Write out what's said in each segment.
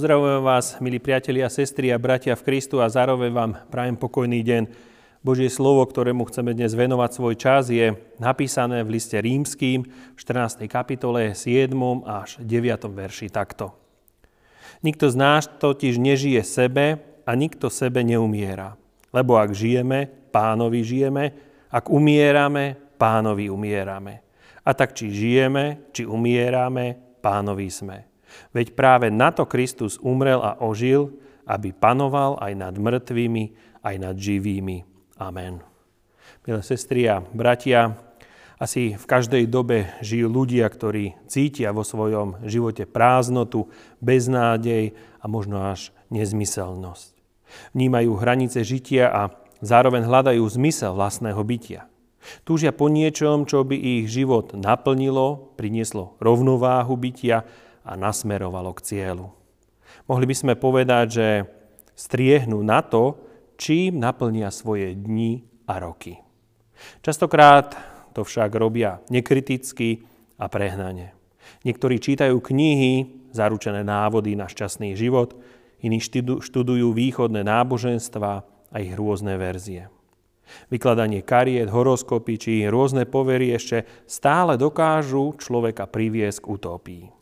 Pozdravujem vás, milí priatelia, sestry a bratia v Kristu a zároveň vám prajem pokojný deň. Božie slovo, ktorému chceme dnes venovať svoj čas, je napísané v liste rímským v 14. kapitole 7. až 9. verši takto. Nikto z nás totiž nežije sebe a nikto sebe neumiera. Lebo ak žijeme, pánovi žijeme, ak umierame, pánovi umierame. A tak či žijeme, či umierame, pánovi sme. Veď práve na to Kristus umrel a ožil, aby panoval aj nad mŕtvými, aj nad živými. Amen. Milé sestry a bratia, asi v každej dobe žijú ľudia, ktorí cítia vo svojom živote prázdnotu, beznádej a možno až nezmyselnosť. Vnímajú hranice žitia a zároveň hľadajú zmysel vlastného bytia. Túžia po niečom, čo by ich život naplnilo, prinieslo rovnováhu bytia a nasmerovalo k cieľu. Mohli by sme povedať, že striehnú na to, čím naplnia svoje dni a roky. Častokrát to však robia nekriticky a prehnane. Niektorí čítajú knihy, zaručené návody na šťastný život, iní študujú východné náboženstva a ich rôzne verzie. Vykladanie kariet, horoskopy či rôzne povery ešte stále dokážu človeka priviesť k utópii.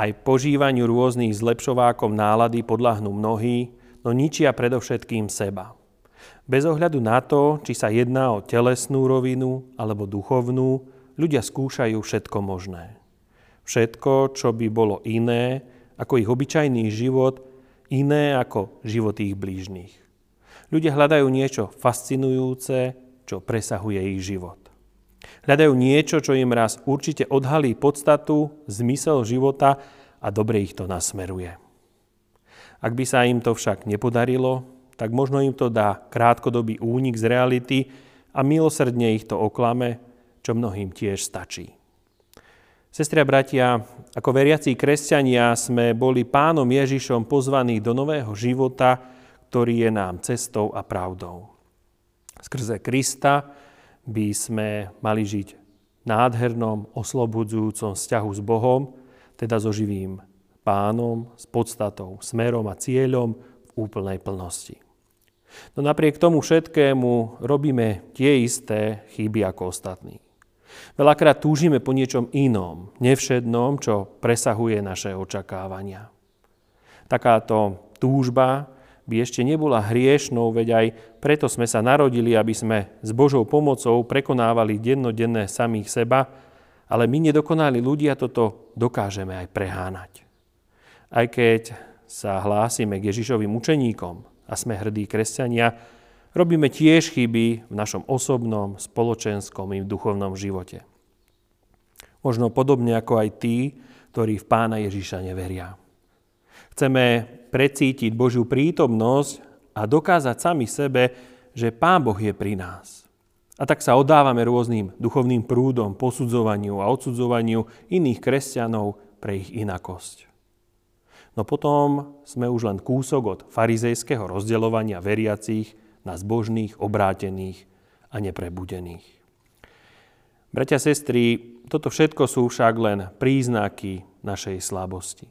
Aj požívaniu rôznych zlepšovákov nálady podľahnú mnohí, no ničia predovšetkým seba. Bez ohľadu na to, či sa jedná o telesnú rovinu alebo duchovnú, ľudia skúšajú všetko možné. Všetko, čo by bolo iné ako ich obyčajný život, iné ako život ich blížnych. Ľudia hľadajú niečo fascinujúce, čo presahuje ich život. Hľadajú niečo, čo im raz určite odhalí podstatu, zmysel života a dobre ich to nasmeruje. Ak by sa im to však nepodarilo, tak možno im to dá krátkodobý únik z reality a milosrdne ich to oklame, čo mnohým tiež stačí. Sestri bratia, ako veriací kresťania sme boli pánom Ježišom pozvaní do nového života, ktorý je nám cestou a pravdou. Skrze Krista by sme mali žiť nádhernom, oslobodzujúcom vzťahu s Bohom, teda so živým pánom, s podstatou, smerom a cieľom v úplnej plnosti. No napriek tomu všetkému robíme tie isté chyby ako ostatní. Veľakrát túžime po niečom inom, nevšednom, čo presahuje naše očakávania. Takáto túžba by ešte nebola hriešnou, veď aj preto sme sa narodili, aby sme s Božou pomocou prekonávali dennodenné samých seba, ale my nedokonali ľudia toto dokážeme aj prehánať. Aj keď sa hlásime k Ježišovým učeníkom a sme hrdí kresťania, robíme tiež chyby v našom osobnom, spoločenskom i v duchovnom živote. Možno podobne ako aj tí, ktorí v pána Ježiša neveria. Chceme precítiť Božiu prítomnosť a dokázať sami sebe, že Pán Boh je pri nás. A tak sa odávame rôznym duchovným prúdom, posudzovaniu a odsudzovaniu iných kresťanov pre ich inakosť. No potom sme už len kúsok od farizejského rozdeľovania veriacich na zbožných, obrátených a neprebudených. Bratia, sestry, toto všetko sú však len príznaky našej slabosti.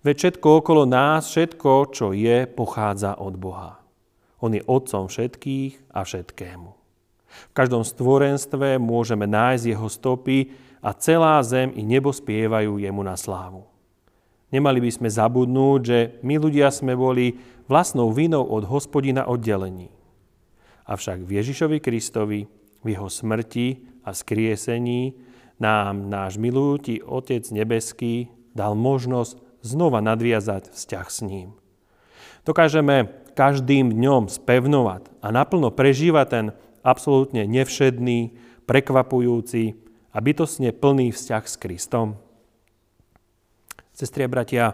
Veď všetko okolo nás, všetko, čo je, pochádza od Boha. On je otcom všetkých a všetkému. V každom stvorenstve môžeme nájsť jeho stopy a celá zem i nebo spievajú jemu na slávu. Nemali by sme zabudnúť, že my ľudia sme boli vlastnou vinou od hospodina oddelení. Avšak v Ježišovi Kristovi, v jeho smrti a skriesení nám náš milujúci Otec nebeský dal možnosť znova nadviazať vzťah s ním. Dokážeme každým dňom spevnovať a naplno prežívať ten absolútne nevšedný, prekvapujúci a bytostne plný vzťah s Kristom. Sestri a bratia,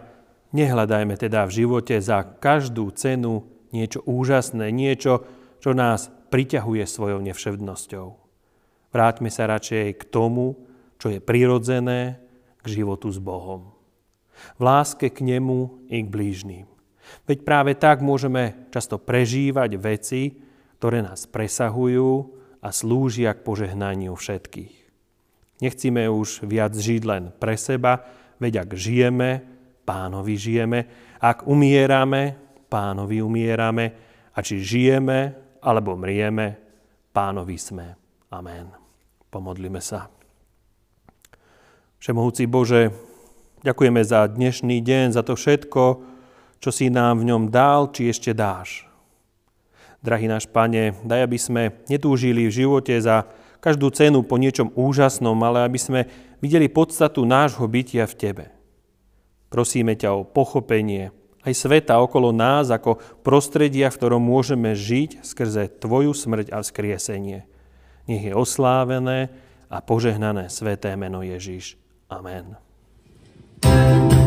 nehľadajme teda v živote za každú cenu niečo úžasné, niečo, čo nás priťahuje svojou nevšednosťou. Vráťme sa radšej k tomu, čo je prirodzené k životu s Bohom v láske k nemu i k blížným. Veď práve tak môžeme často prežívať veci, ktoré nás presahujú a slúžia k požehnaniu všetkých. Nechcíme už viac žiť len pre seba, veď ak žijeme, pánovi žijeme. Ak umierame, pánovi umierame. A či žijeme alebo mrieme, pánovi sme. Amen. Pomodlíme sa. Všemohúci Bože, ďakujeme za dnešný deň, za to všetko, čo si nám v ňom dal, či ešte dáš. Drahý náš Pane, daj, aby sme netúžili v živote za každú cenu po niečom úžasnom, ale aby sme videli podstatu nášho bytia v Tebe. Prosíme ťa o pochopenie aj sveta okolo nás ako prostredia, v ktorom môžeme žiť skrze Tvoju smrť a vzkriesenie. Nech je oslávené a požehnané sveté meno Ježíš. Amen. Thank you